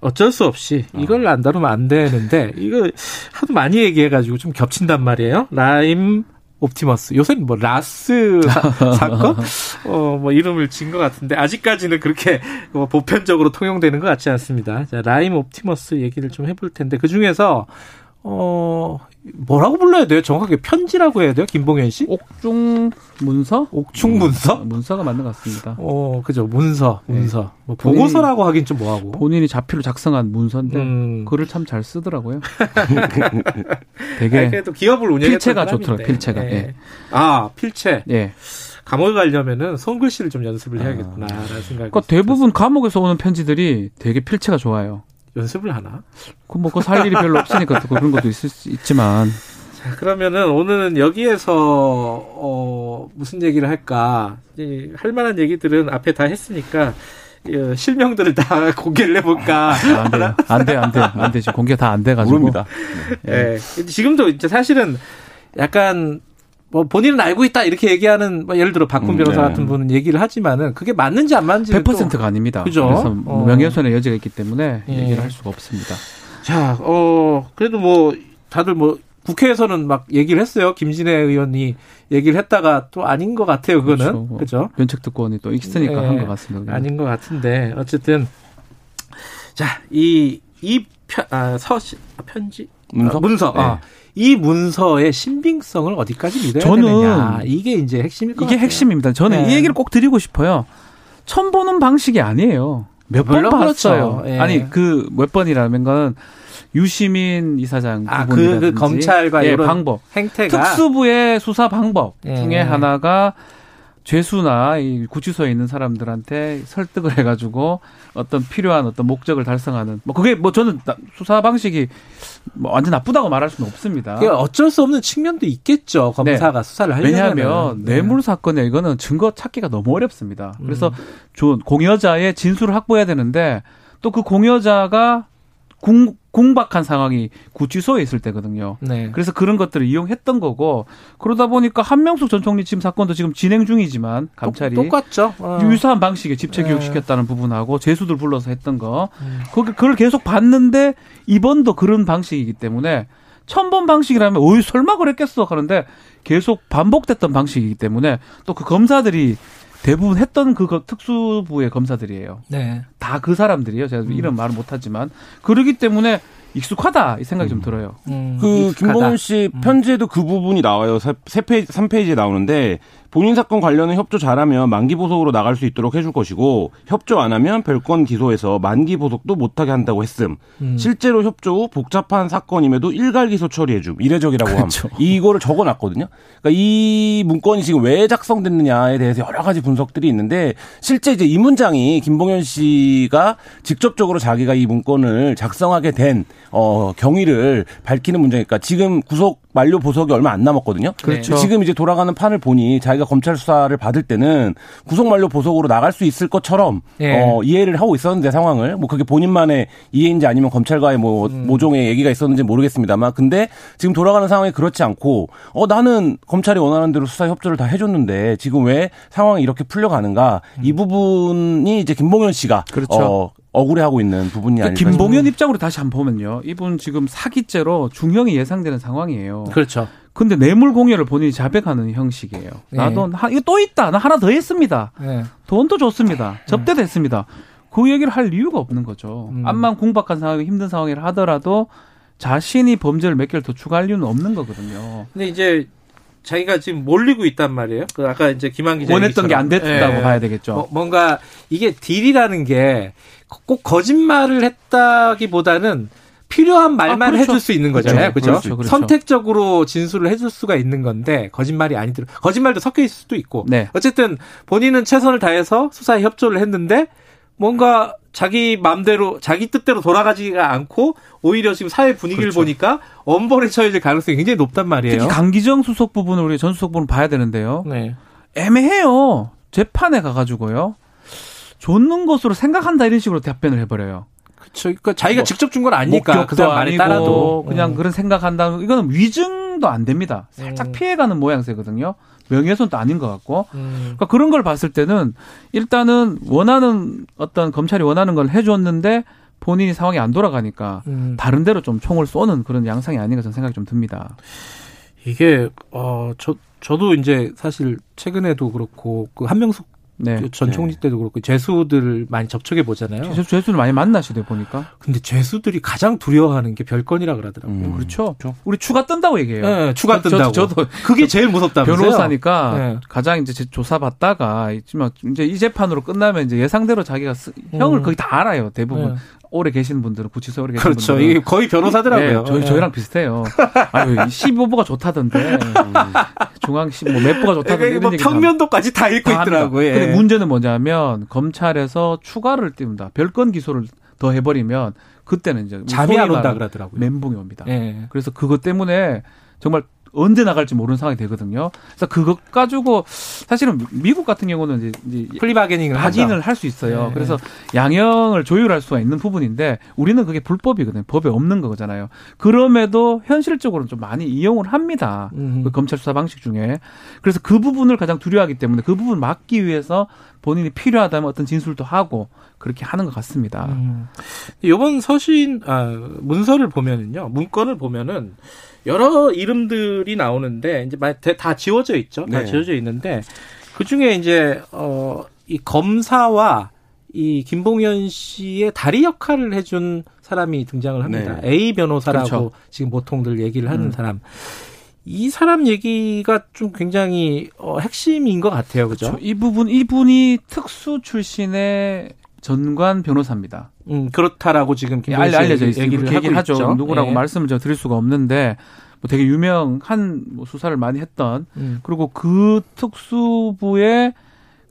어쩔 수 없이 이걸 안 다루면 안 되는데 이거 하도 많이 얘기해가지고 좀 겹친단 말이에요. 라임 옵티머스. 요새는 뭐 라스 사, 건 어, 뭐 이름을 지은 것 같은데 아직까지는 그렇게 뭐 보편적으로 통용되는 것 같지 않습니다. 자, 라임 옵티머스 얘기를 좀 해볼 텐데 그 중에서 어 뭐라고 불러야 돼요? 정확하게 편지라고 해야 돼요? 김봉현 씨? 옥중 문서? 옥중 문서? 어, 문서가 맞는 것 같습니다. 어, 그죠. 문서, 문서. 네. 뭐 보고서라고 하긴 좀 뭐하고. 본인이 자필로 작성한 문서인데 음. 글을 참 잘 쓰더라고요. 아니, 되게 그래도 기업을 운영했던 필체가 사람인데. 좋더라고요, 필체가. 예. 예. 아, 필체. 예. 감옥에 가려면은 손글씨를 좀 연습을 해야겠구나라는 생각이. 그러니까 대부분 감옥에서 오는 편지들이 되게 필체가 좋아요. 연습을 하나? 그뭐그살 일이 별로 없으니까 또 그런 것도 있을 수 있지만 자, 그러면은 오늘은 여기에서 어 무슨 얘기를 할까? 이, 할 만한 얘기들은 앞에 다 했으니까 이, 실명들을 다 공개를 해볼까? 아, 안 돼요. 안 돼, 안 돼, 안 돼. 지금 공개 다 안 돼가지고. 모릅니다. 예. 근데 지금도 이제 사실은 약간 뭐 본인은 알고 있다 이렇게 얘기하는 뭐 예를 들어 박훈 음, 변호사 네. 같은 분은 얘기를 하지만은 그게 맞는지 안 맞는지 100%가 아닙니다. 그죠? 그래서 어. 명예훼손의 여지가 있기 때문에 예. 얘기를 할 수가 없습니다. 자, 어 그래도 뭐 다들 뭐 국회에서는 막 얘기를 했어요. 김진애 의원이 얘기를 했다가 또 아닌 것 같아요. 그거는 그렇죠. 뭐? 면책특권이 또 있으니까 예. 한것 같습니다. 그냥. 아닌 것 같은데 어쨌든 자 이이 아, 서시 아, 편지 문서? 아, 문서 네. 아, 이 문서의 신빙성을 어디까지 믿어야 저는 되느냐 이게 이제 핵심일 것 이게 같아요. 핵심입니다. 저는 네. 이 얘기를 꼭 드리고 싶어요. 처음 보는 방식이 아니에요. 몇 번 봤어요. 그렇죠. 예. 아니 그 몇 번이라는 건 유시민 이사장 아, 그, 그 검찰과 예, 방법, 행태가 특수부의 수사 방법 예. 중에 하나가 죄수나 이 구치소에 있는 사람들한테 설득을 해가지고 어떤 필요한 어떤 목적을 달성하는 뭐 그게 뭐 저는 나- 수사 방식이 뭐 완전 나쁘다고 말할 수는 없습니다. 그게 어쩔 수 없는 측면도 있겠죠. 검사가 수사를 하려면 네. 왜냐하면 뇌물 사건에 이거는 증거 찾기가 너무 어렵습니다. 음. 그래서 조- 공여자의 진술을 확보해야 되는데 또 그 공여자가 궁, 궁박한 상황이 구치소에 있을 때거든요. 네. 그래서 그런 것들을 이용했던 거고 그러다 보니까 한명숙 전 총리 지금 사건도 지금 진행 중이지만 감찰이 똑 같죠. 어. 유사한 방식의 집체 네. 교육시켰다는 부분하고 재수들 불러서 했던 거 음. 거기 그걸 계속 봤는데 이번도 그런 방식이기 때문에 본 방식이라면 오이 설마 그랬겠어 하는데 계속 반복됐던 방식이기 때문에 또 그 검사들이 대부분 했던 그 거- 특수부의 검사들이에요. 네. 다 그 사람들이에요. 제가 이름 말을 못하지만 그러기 때문에 익숙하다 이 생각이 좀 들어요. 음, 그 익숙하다. 김봉현 씨 편지에도 그 부분이 나와요. 세, 세 페이지, 3 페이지에 나오는데 본인 사건 관련은 협조 잘하면 만기 보석으로 나갈 수 있도록 해줄 것이고 협조 안 하면 별건 기소해서 만기 보석도 못하게 한다고 했음. 음. 실제로 협조 후 복잡한 사건임에도 일괄 기소 처리해줌. 이례적이라고 그렇죠. 함. 이거를 적어놨거든요. 그러니까 이 문건이 지금 왜 작성됐느냐에 대해서 여러 가지 분석들이 있는데 실제 이제 이 문장이 김봉현 씨가 직접적으로 자기가 이 문건을 작성하게 된 어, 경위를 밝히는 문장이니까 지금 구속 만료 보석이 얼마 안 남았거든요. 그렇죠. 지금 이제 돌아가는 판을 보니 자기가 검찰 수사를 받을 때는 구속 만료 보석으로 나갈 수 있을 것처럼 예. 어, 이해를 하고 있었는데 상황을 뭐 그게 본인만의 이해인지 아니면 검찰과의 뭐 음. 모종의 얘기가 있었는지 모르겠습니다만 근데 지금 돌아가는 상황이 그렇지 않고 어 나는 검찰이 원하는 대로 수사 협조를 다 해줬는데 지금 왜 상황이 이렇게 풀려가는가 이 부분이 이제 김봉현 씨가 음. 그렇죠. 어, 억울해하고 있는 부분이 그러니까 아닐까 김봉현 입장으로 다시 한번 보면요. 이분 지금 사기죄로 중형이 예상되는 상황이에요. 그렇죠. 근데 뇌물 공여를 본인이 자백하는 형식이에요. 네. 나도 하- 이거 또 있다. 나 하나 더 했습니다. 네. 돈도 줬습니다. 접대됐습니다. 그 얘기를 할 이유가 없는 거죠. 음. 암만 궁박한 상황이 힘든 상황이라 하더라도 자신이 범죄를 몇 개를 더 추가할 이유는 없는 거거든요. 근데 이제 자기가 지금 몰리고 있단 말이에요. 그 아까 이제 김한 기자 원했던 게 안 됐다고 예. 봐야 되겠죠. 뭐, 뭔가 이게 딜이라는 게 꼭 거짓말을 했다기보다는 필요한 말만 아, 그렇죠. 해줄 수 있는 거잖아요. 그렇죠. 그렇죠. 그렇죠. 선택적으로 진술을 해줄 수가 있는 건데 거짓말이 아니더라. 거짓말도 섞여 있을 수도 있고. 네. 어쨌든 본인은 최선을 다해서 수사에 협조를 했는데 뭔가 자기 마음대로 자기 뜻대로 돌아가지가 않고 오히려 지금 사회 분위기를 그렇죠. 보니까 엄벌에 처해질 가능성이 굉장히 높단 말이에요. 특히 강기정 수석 부분을 우리 전 수석 부분 봐야 되는데요. 네. 애매해요. 재판에 가가지고요. 줬는 것으로 생각한다 이런 식으로 답변을 해버려요. 그렇죠. 그러니까 자기가 뭐, 직접 준 건 아니니까 그 사람 말에 따라도 그냥 음. 그런 생각한다. 이거는 위증도 안 됩니다. 살짝 음. 피해가는 모양새거든요. 명예훼손도 아닌 것 같고. 음. 그러니까 그런 걸 봤을 때는 일단은 원하는 어떤 검찰이 원하는 걸 해줬는데 본인이 상황이 안 돌아가니까 음. 다른 데로 좀 총을 쏘는 그런 양상이 아닌가 저는 생각이 좀 듭니다. 이게 어저 저도 이제 사실 최근에도 그렇고 그 한명숙 네. 전 총리 때도 그렇고 죄수들을 많이 접촉해 보잖아요. 죄수, 죄수 를 많이 만나시대 보니까. 근데 죄수들이 가장 두려워하는 게 별건이라 그러더라고요. 음. 그렇죠. 우리 추가 뜬다고 얘기해요. 네, 추가 저- 뜬다고. 저 도 그게 제일 무섭다면서요. 변호사니까 네. 가장 이제 조사 받다가 있지만 이제 이 재판으로 끝나면 이제 예상대로 자기가 쓰- 형을 음. 거의 다 알아요. 대부분 네. 오래 계시는 분들은 구치소에 오래 계신 그렇죠. 분들은 이게 거의 변호사더라고요. 네, 저희 네. 저희랑 비슷해요. 아유, 15부가 좋다던데. 중앙 15몇 부가 좋다던데 그러니까 이런 뭐 얘기 평면도까지 다 읽고 다. 있더라고요. 예. 근데 문제는 뭐냐면 검찰에서 추가를 띄운다. 별건 기소를 더 해버리면 그때는 이제 잠이 안 온다 그러더라고요. 멘붕이 옵니다. 예. 그래서 그것 때문에 정말 언제 나갈지 모르는 상황이 되거든요. 그래서 그것 가지고 사실은 미국 같은 경우는 이제, 이제 플리바게닝을 한다. 할수 있어요. 네, 그래서 양형을 조율할 수가 있는 부분인데 우리는 그게 불법이거든요. 법에 없는 거잖아요. 그럼에도 현실적으로는 좀 많이 이용을 합니다. 음. 그 검찰 수사 방식 중에. 그래서 그 부분을 가장 두려워하기 때문에 그 부분 막기 위해서 본인이 필요하다면 어떤 진술도 하고 그렇게 하는 것 같습니다. 음. 이번 서신 아, 문서를 보면은요, 문건을 보면은 여러 이름들이 나오는데 이제 다 지워져 있죠. 다 네. 지워져 있는데 그 중에 이제 어 이 검사와 이 김봉현 씨의 다리 역할을 해준 사람이 등장을 합니다. 네. A 변호사라고 그렇죠. 지금 보통들 얘기를 하는 음. 사람. 이 사람 얘기가 좀 굉장히 어, 핵심인 것 같아요, 그죠? 이 부분 이분이 특수 출신의 전관 변호사입니다. 음, 그렇다라고 지금 예, 알, 씨 알려져 있어요. 얘기를 하고 하죠. 있죠. 누구라고 예. 말씀을 제가 드릴 수가 없는데 뭐 되게 유명한 뭐 수사를 많이 했던 음. 그리고 그 특수부의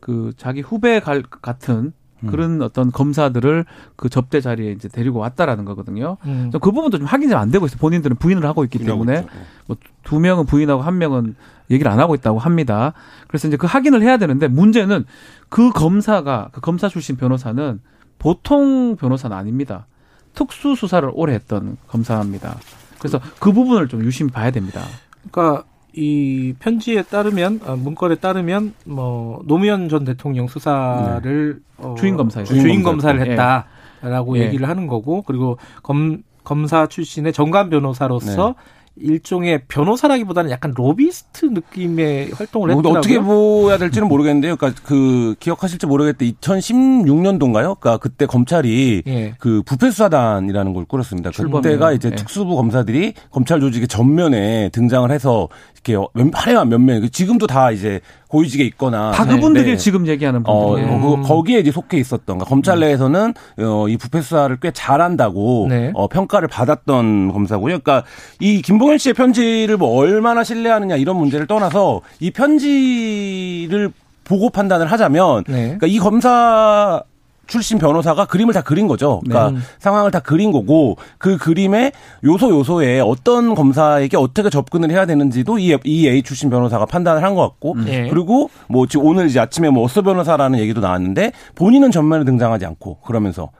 그 자기 후배 갈- 같은 음. 그런 어떤 검사들을 그 접대 자리에 이제 데리고 왔다라는 거거든요. 음. 그 부분도 좀 확인이 잘안 되고 있어요. 본인들은 부인을 하고 있기 때문에 뭐 두 명은 부인하고 한 명은 얘기를 안 하고 있다고 합니다. 그래서 이제 그 확인을 해야 되는데 문제는 그 검사가 그 검사 출신 변호사는 보통 변호사는 아닙니다. 특수 수사를 오래 했던 검사입니다. 그래서 그 부분을 좀 유심히 봐야 됩니다. 그러니까 이 편지에 따르면 아, 문건에 따르면 뭐 노무현 전 대통령 수사를 어, 주인 검사예요. 주인, 주인 검사를 검사. 했다라고 예. 얘기를 하는 거고 그리고 검 검사 출신의 정관 변호사로서 일종의 변호사라기보다는 약간 로비스트 느낌의 활동을 뭐 했더라고요. 어떻게 보야 될지는 모르겠는데요. 그러니까 그 기억하실지 모르겠는데 2016년도인가요? 그러니까 그때 검찰이 예. 그 부패 수사단이라는 걸 꾸렸습니다. 출범이요. 그때가 이제 예. 특수부 검사들이 검찰 조직의 전면에 등장을 해서 이렇게 몇- 화려한 면면 지금도 다 이제 고위직에 있거나 다 그분들이 네. 지금 얘기하는 어, 분들이에요. 음. 그- 거기에 이제 속해 있었던 그러니까 검찰 내에서는 어, 이 부패 수사를 꽤 잘한다고 네. 어, 평가를 받았던 검사고요. 그러니까 이 김봉현 씨의 편지를 뭐 얼마나 신뢰하느냐 이런 문제를 떠나서 이 편지를 보고 판단을 하자면 네. 그러니까 이 검사 출신 변호사가 그림을 다 그린 거죠. 그러니까 네. 상황을 다 그린 거고 그 그림의 요소 요소에 어떤 검사에게 어떻게 접근을 해야 되는지도 이, 이 A 출신 변호사가 판단을 한 것 같고 예. 그리고 뭐 지금 오늘 이제 아침에 뭐 어서 변호사라는 얘기도 나왔는데 본인은 전면에 등장하지 않고 그러면서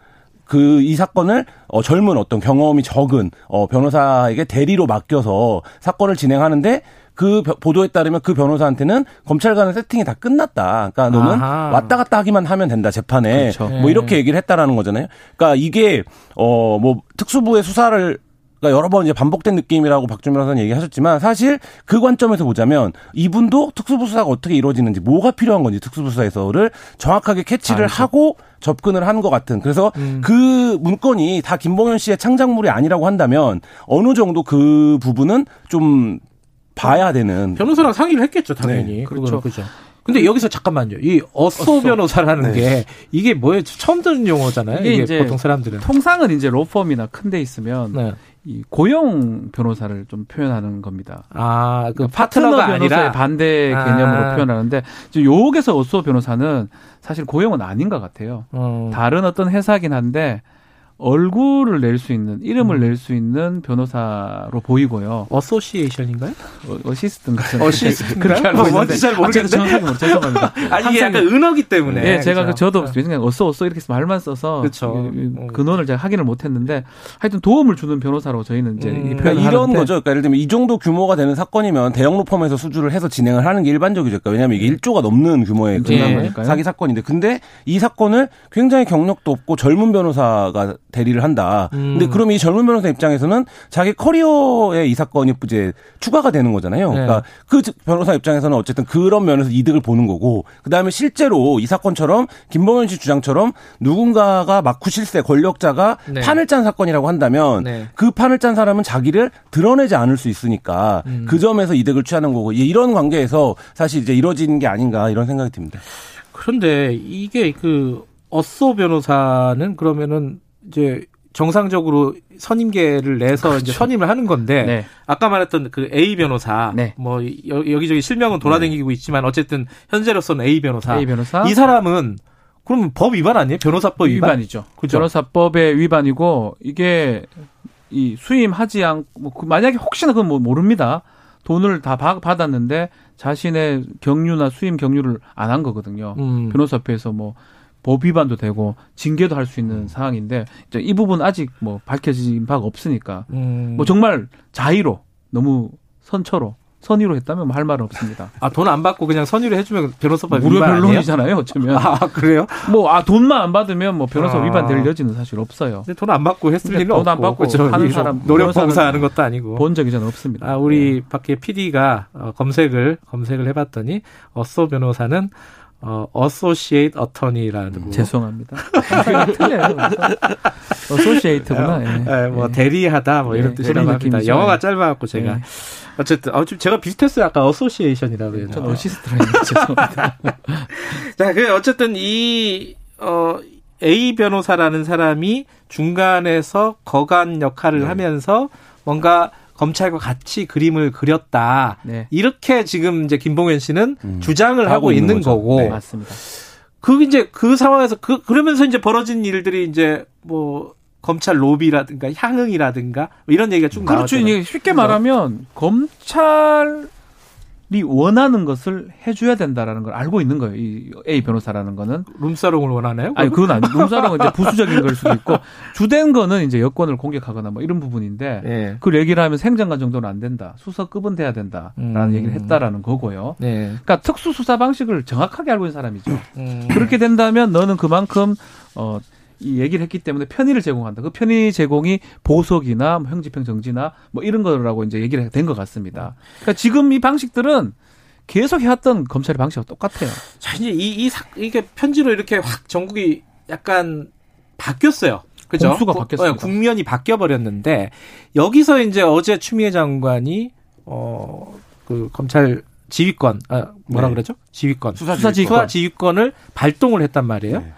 그이 사건을 어 젊은 어떤 경험이 적은 어 변호사에게 대리로 맡겨서 사건을 진행하는데 그 벼- 보도에 따르면 그 변호사한테는 검찰 간의 세팅이 다 끝났다. 그러니까 너는 아하. 왔다 갔다 하기만 하면 된다 재판에 그렇죠. 뭐 이렇게 얘기를 했다라는 거잖아요. 그러니까 이게 어 뭐 특수부의 수사를 그러니까 여러 번 이제 반복된 느낌이라고 박준 변호사는 얘기하셨지만 사실 그 관점에서 보자면 이분도 특수부 수사가 어떻게 이루어지는지 뭐가 필요한 건지 특수부 수사에서를 정확하게 캐치를 알죠. 하고 접근을 한 것 같은 그래서 음. 그 문건이 다 김봉현 씨의 창작물이 아니라고 한다면 어느 정도 그 부분은 좀 봐야 되는 변호사랑 상의를 했겠죠, 당연히. 네, 그렇죠. 그죠. 근데 여기서 잠깐만요. 이 어쏘. 변호사라는 네. 게 이게 뭐예요? 처음 듣는 용어잖아요. 이게 이게, 이제 보통 사람들은. 통상은 이제 로펌이나 큰 데 있으면 네. 이 고용 변호사를 좀 표현하는 겁니다. 아, 그 파트너 파트너가 변호사의 아니라 반대 아. 개념으로 표현하는데 이제 요 옥에서 asso 변호사는 사실 고용은 아닌 것 같아요. 어, 다른 어떤 회사긴 한데 얼굴을 낼 수 있는 이름을 음. 낼수 있는 변호사로 보이고요. association인가요? 어, 어시스트인가 어시스트인가요? 그렇게 뭔지 잘 아, 제가 모르겠는데. 모르 죄송합니다. 아, 이게 항상 약간 은어기 때문에. 예, 제가 그 그죠? 저도 요즘에 asso asso 이렇게 말만 써서 음. 근원을 제가 확인을 못했는데 하여튼 도움을 주는 변호사로 저희는 이제 음. 이 그러니까 표현을 이런 하는데 거죠. 그러니까 예를 들면 이 정도 규모가 되는 사건이면 대형 로펌에서 수주를 해서 진행을 하는 게 일반적이죠. 그러니까 왜냐하면 이게 1조가 넘는 규모의 그 예. 사기 사건인데, 근데 이 사건을 굉장히 경력도 없고 젊은 변호사가 대리를 한다. 음. 근데 그러면 이 젊은 변호사 입장에서는 자기 커리어에 이 사건이 이제 추가가 되는 거잖아요. 네. 그러니까 그 변호사 입장에서는 어쨌든 그런 면에서 이득을 보는 거고, 그 다음에 실제로 이 사건처럼 김범현 씨 주장처럼 누군가가 막후 실세 권력자가 네. 판을 짠 사건이라고 한다면 네. 그 판을 짠 사람은 자기를 드러내지 않을 수 있으니까 음. 그 점에서 이득을 취하는 거고 예, 이런 관계에서 사실 이제 이루어지는 게 아닌가 이런 생각이 듭니다. 그런데 이게 그 어쏘 변호사는 그러면은 이제 정상적으로 선임계를 내서 이제 선임을 하는 건데 네. 아까 말했던 그 A 변호사 네. 뭐 여, 여기저기 실명은 돌아다니고 있지만 어쨌든 현재로서는 A 변호사. A 변호사 이 사람은 그러면 법 위반 아니에요? 변호사법 위반? 위반이죠. 그죠? 변호사법의 위반이고 이게 이 수임하지 않고 뭐그 만약에 혹시나 그건 뭐 모릅니다. 돈을 다 받- 받았는데 자신의 경유나 수임 경유를 안 한 거거든요. 음. 변호사협회에서 뭐 법 위반도 되고 징계도 할 수 있는 상황인데 이제 이 부분 아직 뭐 밝혀진 바가 없으니까 음. 뭐 정말 자의로 너무 선처로 선의로 했다면 뭐할 말은 없습니다. 아, 돈 안 받고 그냥 선의를 해주면 변호사법 무료 위반? 변론이잖아요. 어쩌면 아, 그래요? 뭐 아 돈만 안 받으면 뭐 변호사 아. 위반 될 여지는 사실 없어요. 근데 돈 안 받고 했을 일은 돈안 없고. 받고 그죠? 하는 사람, 노력 봉사하는 것도 아니고. 본 적이 저는 없습니다. 아, 우리 밖에 PD가 어, 검색을 검색을 해봤더니 어쏘 변호사는 어, associate attorney라고. 네. 죄송합니다. 틀려요. 어소시에이트구나. 예. 예, 뭐 예. 대리하다 뭐 이런 예, 뜻이라고 그런 합니다. 느낌이죠. 영어가 예. 짧아갖고 제가 예. 어쨌든 어, 좀 제가 비슷했어요. 아까 association이라고 해요. 전 어시스트라 했는데 죄송합니다. 자, 그 어쨌든 이 어, A 변호사라는 사람이 중간에서 거간 역할을 네. 하면서 뭔가 검찰과 같이 그림을 그렸다. 네. 이렇게 지금 이제 김봉현 씨는 음. 주장을 하고, 하고 있는 있는. 거고. 네. 맞습니다. 그 이제 그 상황에서 그 그러면서 이제 벌어진 일들이 이제 뭐 검찰 로비라든가 향응이라든가 뭐 이런 얘기가 쭉 그렇죠. 나왔잖아요. 이게 쉽게 말하면 검찰이 원하는 것을 해줘야 된다라는 걸 알고 있는 거예요. 이 A 변호사라는 거는. 룸사롱을 원하나요? 아니 그건 아니. 룸사롱은 이제 부수적인 걸 수도 있고 주된 거는 이제 여권을 공격하거나 뭐 이런 부분인데 네. 그 얘기를 하면 생장관 정도는 안 된다. 수사급은 돼야 된다라는 음. 얘기를 했다라는 거고요. 네. 그러니까 특수 수사 방식을 정확하게 알고 있는 사람이죠. 음. 그렇게 된다면 너는 그만큼 어. 이 얘기를 했기 때문에 편의를 제공한다. 그 편의 제공이 보석이나 뭐 형집행 정지나 뭐 이런 거라고 이제 얘기를 된 것 같습니다. 그러니까 지금 이 방식들은 계속 해왔던 검찰의 방식과 똑같아요. 자, 이제 이, 이, 사, 이게 편지로 이렇게 확 전국이 약간 바뀌었어요. 그죠? 공수가 바뀌었습니다. 어, 국면이 바뀌어버렸는데, 여기서 이제 어제 추미애 장관이, 어, 그, 검찰 지휘권, 아, 뭐라 네. 그러죠? 지휘권. 수사지휘권. 수사 지휘권을 발동을 했단 말이에요. 네.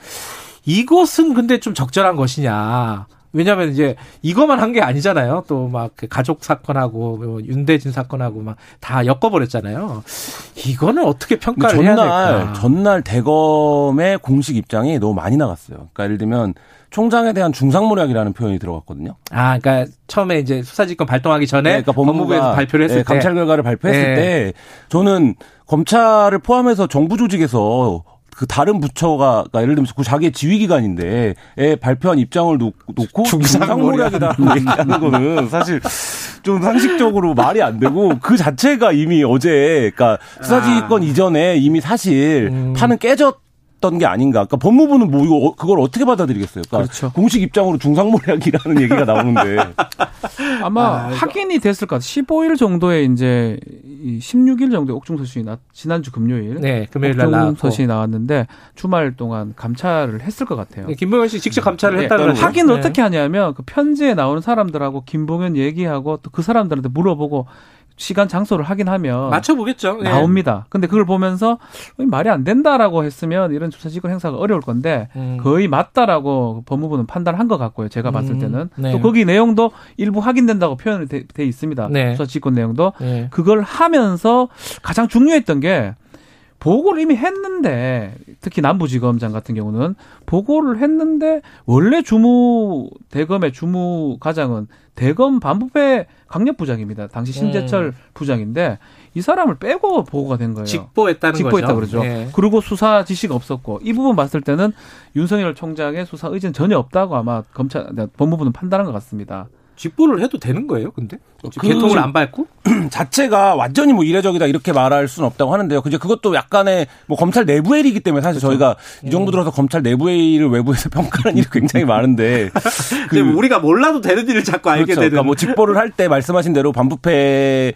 이것은 근데 좀 적절한 것이냐. 왜냐하면 이제 이것만 한 게 아니잖아요. 또 막그 가족 사건하고 뭐 윤대진 사건하고 막 다 엮어버렸잖아요. 이거는 어떻게 평가를 해야 전날 될까? 전날 대검의 공식 입장이 너무 많이 나갔어요. 그러니까 예를 들면 총장에 대한 중상모략이라는 표현이 들어갔거든요. 아, 그러니까 처음에 이제 수사지휘권 발동하기 전에 네, 그러니까 법무부에서 발표를 했을 네, 때 감찰 결과를 발표했을 네. 때 저는 검찰을 포함해서 정부 조직에서 그 다른 부처가 그러니까 예를 들면 그 자기의 지휘 기관인데 에 발표한 입장을 놓, 놓고 중상모략. 중상모략이라고 얘기하는 거는 사실 좀 상식적으로 말이 안 되고 그 자체가 이미 어제 그러니까 수사지휘권 이전에 이미 사실 아. 음. 판은 깨졌 던 게 아닌가. 그러니까 법무부는 뭐 이거 어- 그걸 어떻게 받아들이겠어요? 그러니까 그렇죠. 공식 입장으로 중상모략이라는 얘기가 나오는데 아마 아, 확인이 됐을 것 같아요. 15일 정도에 이제 이 16일 정도에 옥중 서신이 나 지난주 금요일 네, 금요일 날 옥중. 서신이 나왔는데 주말 동안 감찰을 했을 것 같아요. 네, 김봉현 씨 직접 감찰을 네, 했다는 거죠. 확인을 네. 어떻게 하냐면 그 편지에 나오는 사람들하고 김봉현 얘기하고 또 그 사람들한테 물어보고 시간 장소를 확인하면 맞춰보겠죠. 예. 나옵니다. 근데 그걸 보면서 말이 안 된다라고 했으면 이런 주사직권 행사가 어려울 건데 음. 거의 맞다라고 법무부는 판단한 것 같고요. 제가 봤을 음, 때는 네. 또 거기 내용도 일부 확인된다고 표현이 돼, 돼 있습니다. 네. 수사직권 내용도 예. 그걸 하면서 가장 중요했던 게 보고를 이미 했는데 특히 남부지검장 같은 경우는 보고를 했는데 원래 주무 대검의 주무 과장은 대검 반부패 강력 부장입니다. 당시 신재철 음. 부장인데 이 사람을 빼고 보고가 된 거예요. 직보했다는 직보했다 거죠. 그러죠. 예. 그리고 수사 지시가 없었고 이 부분 봤을 때는 윤석열 총장의 수사 의지는 전혀 없다고 아마 검찰 법무부는 판단한 것 같습니다. 직보를 해도 되는 거예요, 근데? 그 개통을 안 밟고? 자체가 완전히 뭐 이례적이다 이렇게 말할 수는 없다고 하는데요. 그제 그것도 약간의 뭐 검찰 내부의 일이기 때문에 사실 저희가 이 정도 들어서 검찰 내부의 일을 외부에서 평가하는 일이 굉장히 많은데 근데 우리가 몰라도 되는 일을 자꾸 알게 그렇죠. 되는. 그러니까 뭐 직보를 할 때 말씀하신 대로 반부패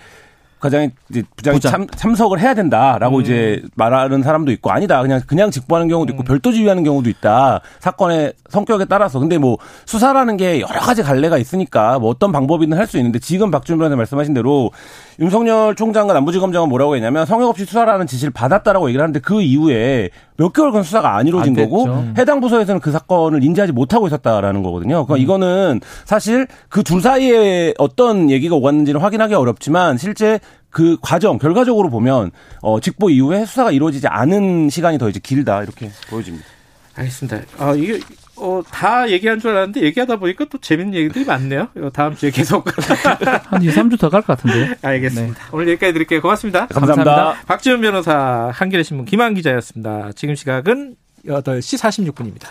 과장이 이제 부장이 부장. 참, 참석을 해야 된다라고 이제 말하는 사람도 있고 아니다. 그냥 그냥 직보하는 경우도 있고 별도 지휘하는 경우도 있다. 사건의 성격에 따라서. 근데 뭐 수사라는 게 여러 가지 갈래가 있으니까 뭐 어떤 방법이든 할 수 있는데 지금 박준 변호사 말씀하신 대로 윤석열 총장과 남부지검장은 뭐라고 했냐면 성역 없이 수사라는 지시를 받았다라고 얘기를 하는데 그 이후에 몇 개월간 수사가 안 이루어진 안. 거고 해당 부서에서는 그 사건을 인지하지 못하고 있었다라는 거거든요. 그러니까 이거는 사실 그 둘 사이에 어떤 얘기가 오갔는지는 확인하기 어렵지만 실제 그 과정 결과적으로 보면 어 직보 이후에 수사가 이루어지지 않은 시간이 더 이제 길다 이렇게 보여집니다. 알겠습니다. 아, 이게, 어, 다 얘기한 줄 알았는데 얘기하다 보니까 또 재밌는 얘기들이 많네요. 이거 다음 주에 계속. 한 2, 3주 더 갈 것 같은데요. 알겠습니다. 오늘 여기까지 드릴게요. 고맙습니다. 감사합니다. 감사합니다. 박지원 변호사, 한겨레 신문 김한 기자였습니다. 지금 시각은 8시 46분입니다.